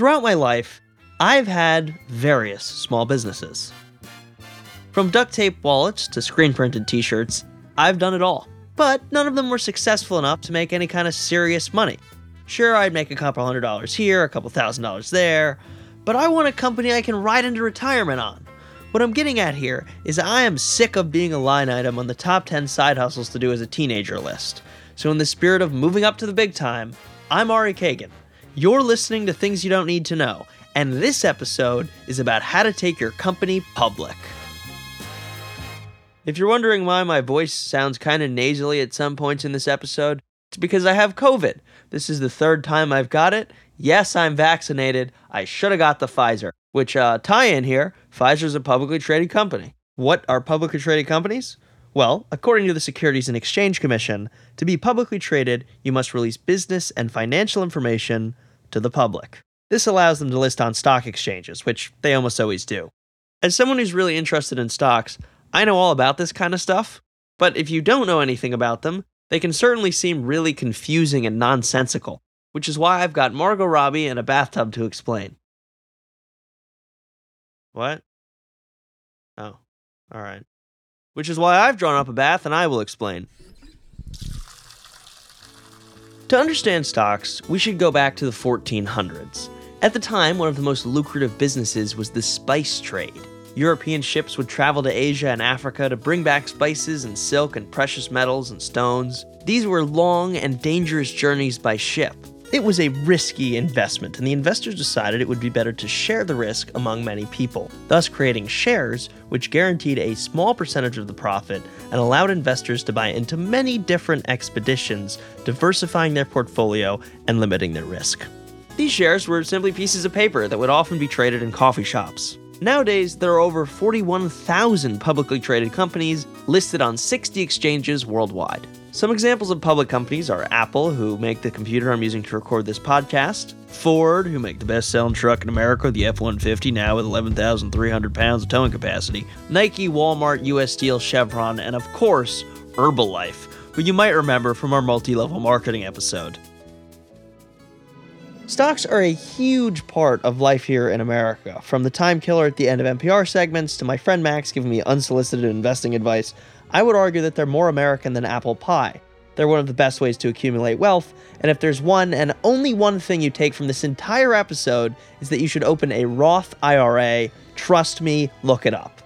Throughout my life, I've had various small businesses. From duct tape wallets to screen printed t shirts, I've done it all. But none of them were successful enough to make any kind of serious money. Sure, I'd make a couple hundred dollars here, a couple thousand dollars there, but I want a company I can ride into retirement on. What I'm getting at here is I am sick of being a line item on the top 10 side hustles to do as a teenager list. So, in the spirit of moving up to the big time, I'm Ari Kagan. You're listening to Things You Don't Need to Know, and this episode is about how to take your company public. If you're wondering why my voice sounds kind of nasally at some points in this episode, it's because I have COVID. This is the third time I've got it. Yes, I'm vaccinated. I should have got the Pfizer, which uh, tie in here Pfizer's a publicly traded company. What are publicly traded companies? Well, according to the Securities and Exchange Commission, to be publicly traded, you must release business and financial information to the public. This allows them to list on stock exchanges, which they almost always do. As someone who's really interested in stocks, I know all about this kind of stuff, but if you don't know anything about them, they can certainly seem really confusing and nonsensical, which is why I've got Margot Robbie in a bathtub to explain. What? Oh, all right which is why I've drawn up a bath and I will explain. To understand stocks, we should go back to the 1400s. At the time, one of the most lucrative businesses was the spice trade. European ships would travel to Asia and Africa to bring back spices and silk and precious metals and stones. These were long and dangerous journeys by ship. It was a risky investment, and the investors decided it would be better to share the risk among many people, thus creating shares, which guaranteed a small percentage of the profit and allowed investors to buy into many different expeditions, diversifying their portfolio and limiting their risk. These shares were simply pieces of paper that would often be traded in coffee shops. Nowadays, there are over 41,000 publicly traded companies listed on 60 exchanges worldwide. Some examples of public companies are Apple, who make the computer I'm using to record this podcast, Ford, who make the best selling truck in America, the F 150, now with 11,300 pounds of towing capacity, Nike, Walmart, US Steel, Chevron, and of course, Herbalife, who you might remember from our multi level marketing episode. Stocks are a huge part of life here in America, from the time killer at the end of NPR segments to my friend Max giving me unsolicited investing advice I would argue that they're more American than apple pie. They're one of the best ways to accumulate wealth, and if there's one and only one thing you take from this entire episode is that you should open a Roth IRA. Trust me, look it up.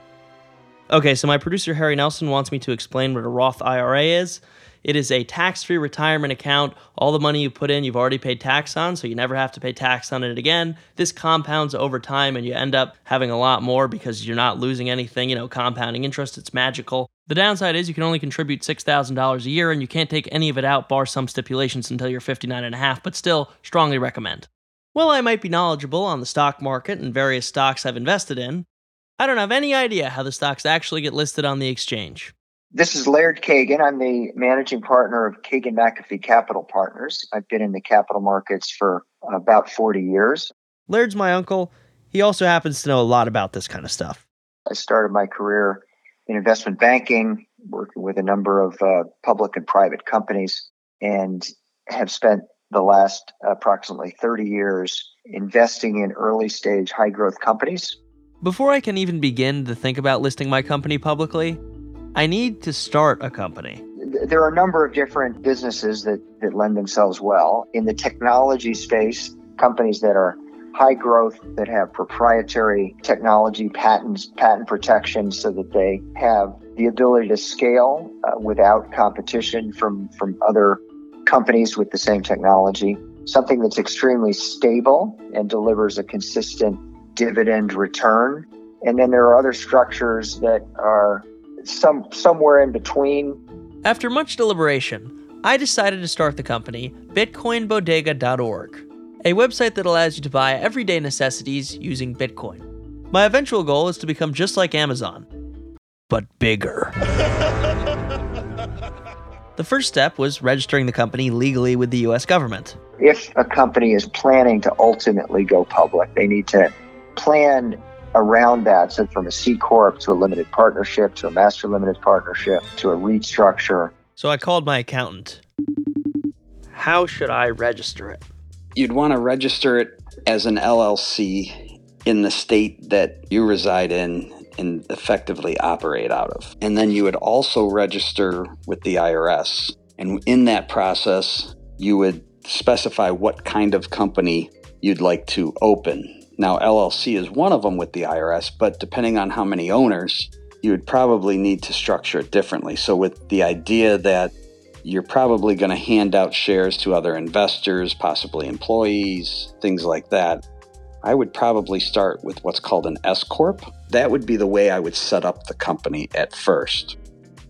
Okay, so my producer Harry Nelson wants me to explain what a Roth IRA is. It is a tax free retirement account. All the money you put in, you've already paid tax on, so you never have to pay tax on it again. This compounds over time, and you end up having a lot more because you're not losing anything. You know, compounding interest, it's magical. The downside is you can only contribute $6,000 a year, and you can't take any of it out, bar some stipulations, until you're 59 and a half, but still, strongly recommend. While I might be knowledgeable on the stock market and various stocks I've invested in, I don't have any idea how the stocks actually get listed on the exchange. This is Laird Kagan. I'm the managing partner of Kagan McAfee Capital Partners. I've been in the capital markets for about 40 years. Laird's my uncle. He also happens to know a lot about this kind of stuff. I started my career in investment banking, working with a number of uh, public and private companies, and have spent the last approximately 30 years investing in early stage high growth companies. Before I can even begin to think about listing my company publicly, I need to start a company. There are a number of different businesses that, that lend themselves well. In the technology space, companies that are high growth, that have proprietary technology patents, patent protection, so that they have the ability to scale uh, without competition from, from other companies with the same technology. Something that's extremely stable and delivers a consistent dividend return. And then there are other structures that are some somewhere in between. After much deliberation, I decided to start the company bitcoinbodega.org, a website that allows you to buy everyday necessities using Bitcoin. My eventual goal is to become just like Amazon, but bigger. the first step was registering the company legally with the US government. If a company is planning to ultimately go public, they need to plan around that. So from a C corp to a limited partnership to a master limited partnership to a REIT structure. So I called my accountant. How should I register it? You'd want to register it as an LLC in the state that you reside in and effectively operate out of. And then you would also register with the IRS. And in that process, you would specify what kind of company you'd like to open. Now, LLC is one of them with the IRS, but depending on how many owners, you would probably need to structure it differently. So, with the idea that you're probably going to hand out shares to other investors, possibly employees, things like that, I would probably start with what's called an S Corp. That would be the way I would set up the company at first.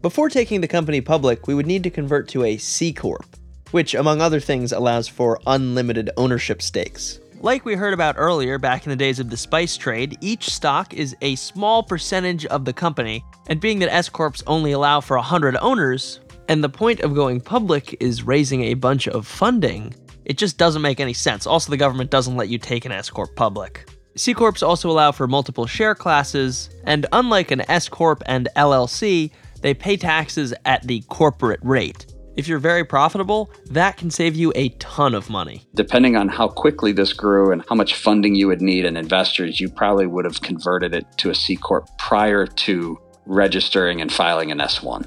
Before taking the company public, we would need to convert to a C Corp, which, among other things, allows for unlimited ownership stakes. Like we heard about earlier back in the days of the spice trade, each stock is a small percentage of the company, and being that S Corps only allow for 100 owners, and the point of going public is raising a bunch of funding, it just doesn't make any sense. Also, the government doesn't let you take an S Corp public. C Corps also allow for multiple share classes, and unlike an S Corp and LLC, they pay taxes at the corporate rate. If you're very profitable, that can save you a ton of money. Depending on how quickly this grew and how much funding you would need and investors, you probably would have converted it to a C Corp prior to registering and filing an S1.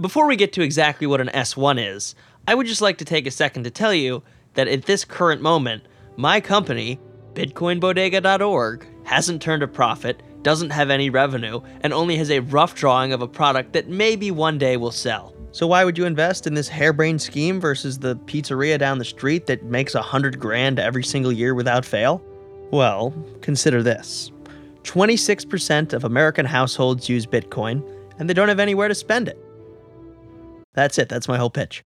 Before we get to exactly what an S1 is, I would just like to take a second to tell you that at this current moment, my company, BitcoinBodega.org, hasn't turned a profit, doesn't have any revenue, and only has a rough drawing of a product that maybe one day will sell. So why would you invest in this harebrained scheme versus the pizzeria down the street that makes a hundred grand every single year without fail? Well, consider this. 26% of American households use Bitcoin, and they don't have anywhere to spend it. That's it, that's my whole pitch.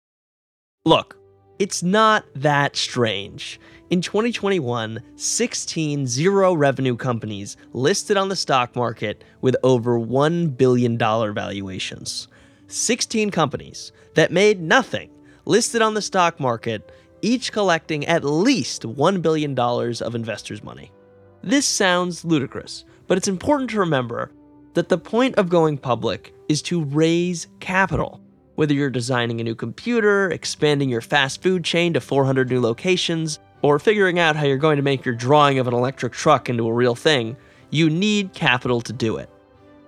Look, it's not that strange. In 2021, 16 zero revenue companies listed on the stock market with over $1 billion valuations. 16 companies that made nothing listed on the stock market, each collecting at least $1 billion of investors' money. This sounds ludicrous, but it's important to remember that the point of going public is to raise capital. Whether you're designing a new computer, expanding your fast food chain to 400 new locations, or figuring out how you're going to make your drawing of an electric truck into a real thing, you need capital to do it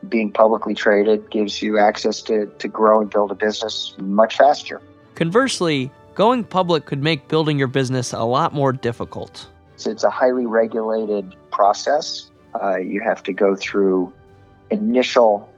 being publicly traded gives you access to, to grow and build a business much faster. Conversely, going public could make building your business a lot more difficult. So it's a highly regulated process. Uh, you have to go through initial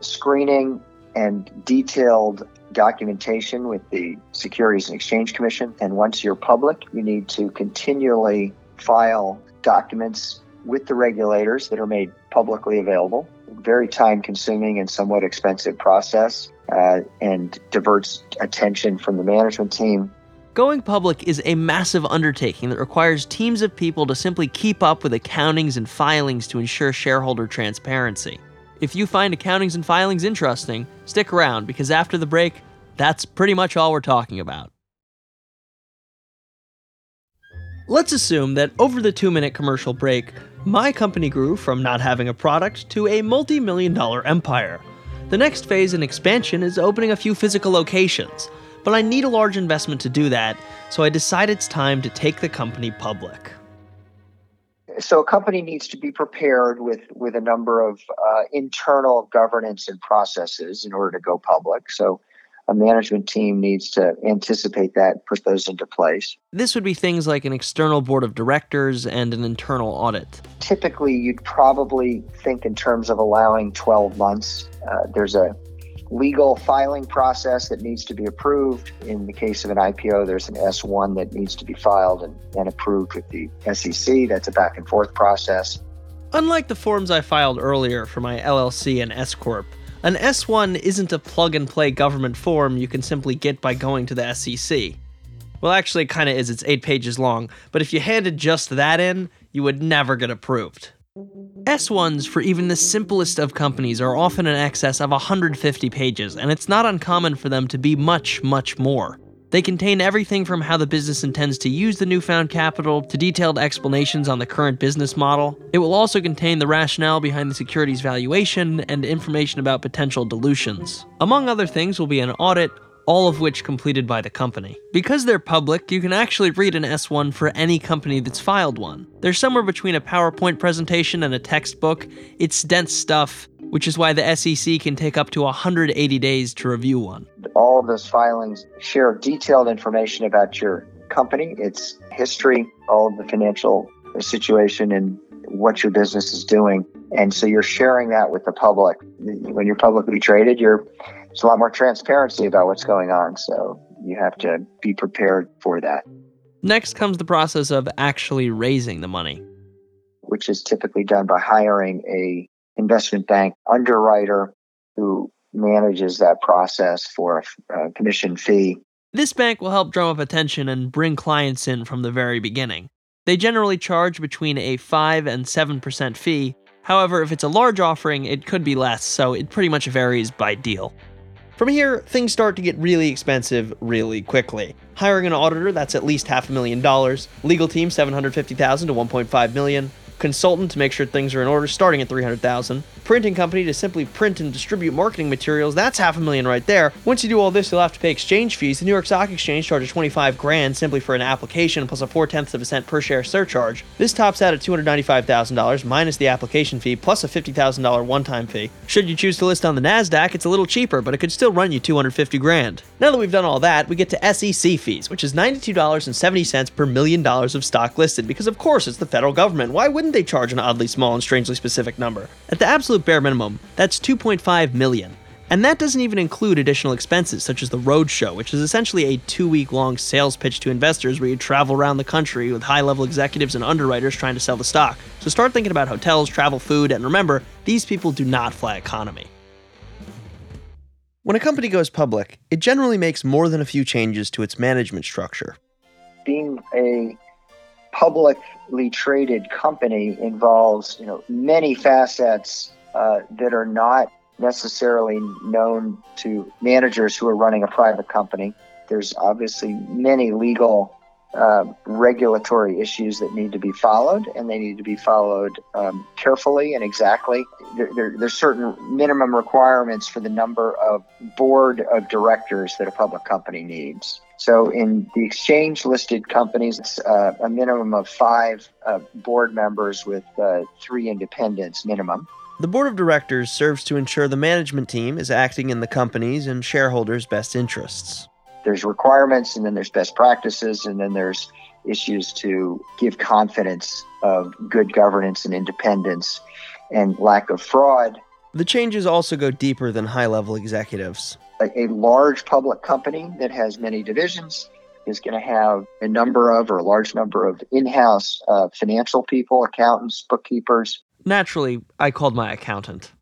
screening and detailed documentation with the Securities and Exchange Commission. And once you're public, you need to continually file documents with the regulators that are made publicly available very time consuming and somewhat expensive process uh, and diverts attention from the management team. Going public is a massive undertaking that requires teams of people to simply keep up with accountings and filings to ensure shareholder transparency. If you find accountings and filings interesting, stick around because after the break, that's pretty much all we're talking about. Let's assume that over the two minute commercial break, my company grew from not having a product to a multi million dollar empire. The next phase in expansion is opening a few physical locations, but I need a large investment to do that, so I decide it's time to take the company public. So a company needs to be prepared with with a number of uh, internal governance and processes in order to go public. So a management team needs to anticipate that, put those into place. This would be things like an external board of directors and an internal audit. Typically, you'd probably think in terms of allowing 12 months. Uh, there's a legal filing process that needs to be approved. In the case of an IPO, there's an S1 that needs to be filed and, and approved with the SEC. That's a back and forth process. Unlike the forms I filed earlier for my LLC and S Corp, an S1 isn't a plug and play government form you can simply get by going to the SEC. Well, actually, it kind of is. It's eight pages long, but if you handed just that in, you would never get approved. S1s for even the simplest of companies are often in excess of 150 pages, and it's not uncommon for them to be much, much more. They contain everything from how the business intends to use the newfound capital to detailed explanations on the current business model. It will also contain the rationale behind the security's valuation and information about potential dilutions. Among other things will be an audit, all of which completed by the company. Because they're public, you can actually read an S1 for any company that's filed one. They're somewhere between a PowerPoint presentation and a textbook. It's dense stuff, which is why the SEC can take up to 180 days to review one. All of those filings share detailed information about your company, its history, all of the financial situation, and what your business is doing. And so you're sharing that with the public. When you're publicly traded, you're there's a lot more transparency about what's going on. So you have to be prepared for that. Next comes the process of actually raising the money, which is typically done by hiring a investment bank underwriter who manages that process for a commission fee. This bank will help drum up attention and bring clients in from the very beginning. They generally charge between a 5 and 7% fee. However, if it's a large offering, it could be less, so it pretty much varies by deal. From here, things start to get really expensive really quickly. Hiring an auditor, that's at least half a million dollars. Legal team, 750,000 to 1.5 million consultant to make sure things are in order starting at 300,000, printing company to simply print and distribute marketing materials, that's half a million right there. Once you do all this, you'll have to pay exchange fees. The New York Stock Exchange charges 25 grand simply for an application plus a 4 tenths of a cent per share surcharge. This tops out at $295,000 minus the application fee plus a $50,000 one-time fee. Should you choose to list on the NASDAQ, it's a little cheaper, but it could still run you 250 grand. Now that we've done all that, we get to SEC fees, which is $92.70 per million dollars of stock listed, because of course it's the federal government. Why wouldn't they charge an oddly small and strangely specific number? At the absolute bare minimum, that's 2.5 million. And that doesn't even include additional expenses such as the roadshow, which is essentially a two week long sales pitch to investors where you travel around the country with high level executives and underwriters trying to sell the stock. So start thinking about hotels, travel, food, and remember, these people do not fly economy. When a company goes public, it generally makes more than a few changes to its management structure. Being a publicly traded company involves, you know, many facets uh, that are not necessarily known to managers who are running a private company. There's obviously many legal uh, regulatory issues that need to be followed, and they need to be followed um, carefully and exactly. There, there, there's certain minimum requirements for the number of board of directors that a public company needs. So, in the exchange listed companies, it's uh, a minimum of five uh, board members with uh, three independents minimum. The board of directors serves to ensure the management team is acting in the company's and shareholders' best interests. There's requirements, and then there's best practices, and then there's issues to give confidence of good governance and independence and lack of fraud. The changes also go deeper than high level executives. A, a large public company that has many divisions is going to have a number of or a large number of in house uh, financial people, accountants, bookkeepers. Naturally, I called my accountant.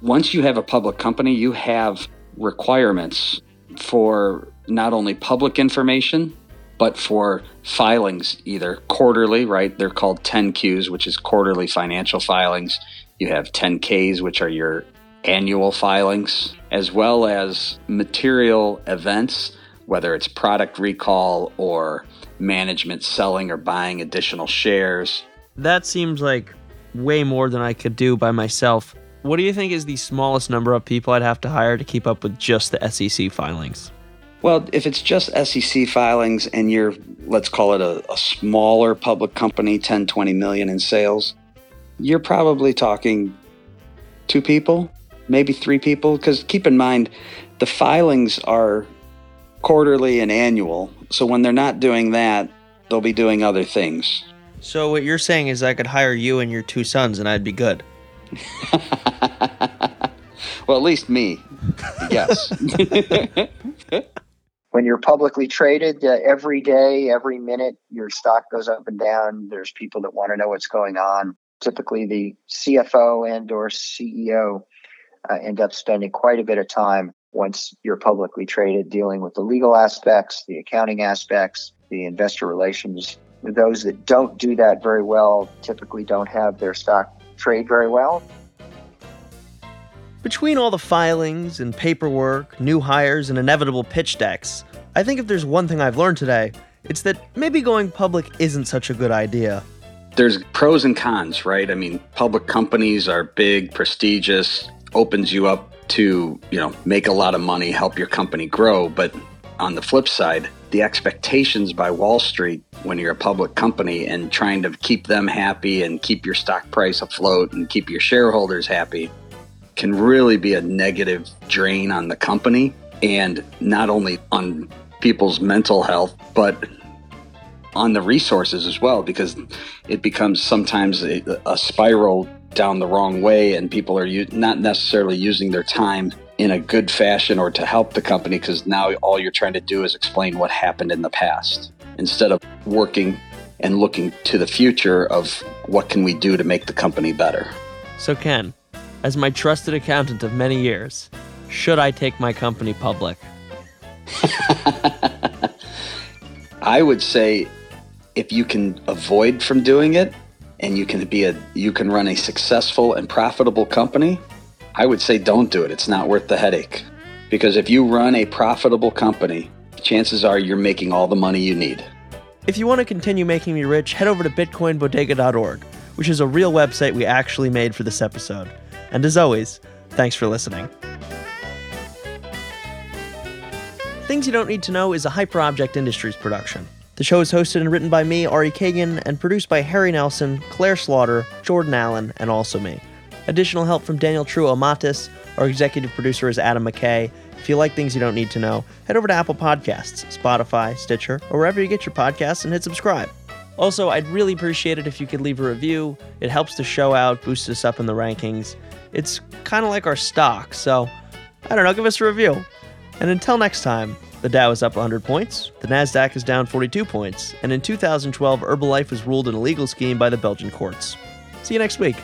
Once you have a public company, you have requirements for not only public information, but for filings, either quarterly, right? They're called 10Qs, which is quarterly financial filings. You have 10Ks, which are your annual filings, as well as material events, whether it's product recall or management selling or buying additional shares. That seems like way more than I could do by myself. What do you think is the smallest number of people I'd have to hire to keep up with just the SEC filings? Well, if it's just SEC filings and you're, let's call it a, a, smaller public company, 10, 20 million in sales, you're probably talking two people, maybe three people. Because keep in mind, the filings are quarterly and annual. So when they're not doing that, they'll be doing other things. So what you're saying is I could hire you and your two sons and I'd be good. well, at least me. Yes. when you're publicly traded, uh, every day, every minute, your stock goes up and down. There's people that want to know what's going on. Typically, the CFO and or CEO uh, end up spending quite a bit of time once you're publicly traded dealing with the legal aspects, the accounting aspects, the investor relations. Those that don't do that very well typically don't have their stock trade very well. Between all the filings and paperwork, new hires, and inevitable pitch decks, I think if there's one thing I've learned today, it's that maybe going public isn't such a good idea. There's pros and cons, right? I mean, public companies are big, prestigious, opens you up to, you know, make a lot of money, help your company grow. But on the flip side, the expectations by Wall Street when you're a public company and trying to keep them happy and keep your stock price afloat and keep your shareholders happy can really be a negative drain on the company and not only on people's mental health, but on the resources as well, because it becomes sometimes a, a spiral down the wrong way and people are u- not necessarily using their time in a good fashion or to help the company because now all you're trying to do is explain what happened in the past instead of working and looking to the future of what can we do to make the company better. So, Ken, as my trusted accountant of many years, should I take my company public? I would say if you can avoid from doing it and you can be a you can run a successful and profitable company, I would say don't do it. It's not worth the headache. Because if you run a profitable company, chances are you're making all the money you need. If you want to continue making me rich, head over to bitcoinbodega.org, which is a real website we actually made for this episode. And as always, thanks for listening. Things You Don't Need to Know is a Hyperobject Industries production. The show is hosted and written by me, Ari Kagan, and produced by Harry Nelson, Claire Slaughter, Jordan Allen, and also me. Additional help from Daniel True Amatis. Our executive producer is Adam McKay. If you like things you don't need to know, head over to Apple Podcasts, Spotify, Stitcher, or wherever you get your podcasts and hit subscribe. Also, I'd really appreciate it if you could leave a review. It helps the show out, boosts us up in the rankings. It's kind of like our stock, so I don't know, give us a review. And until next time, the Dow is up 100 points, the Nasdaq is down 42 points, and in 2012, Herbalife was ruled an illegal scheme by the Belgian courts. See you next week.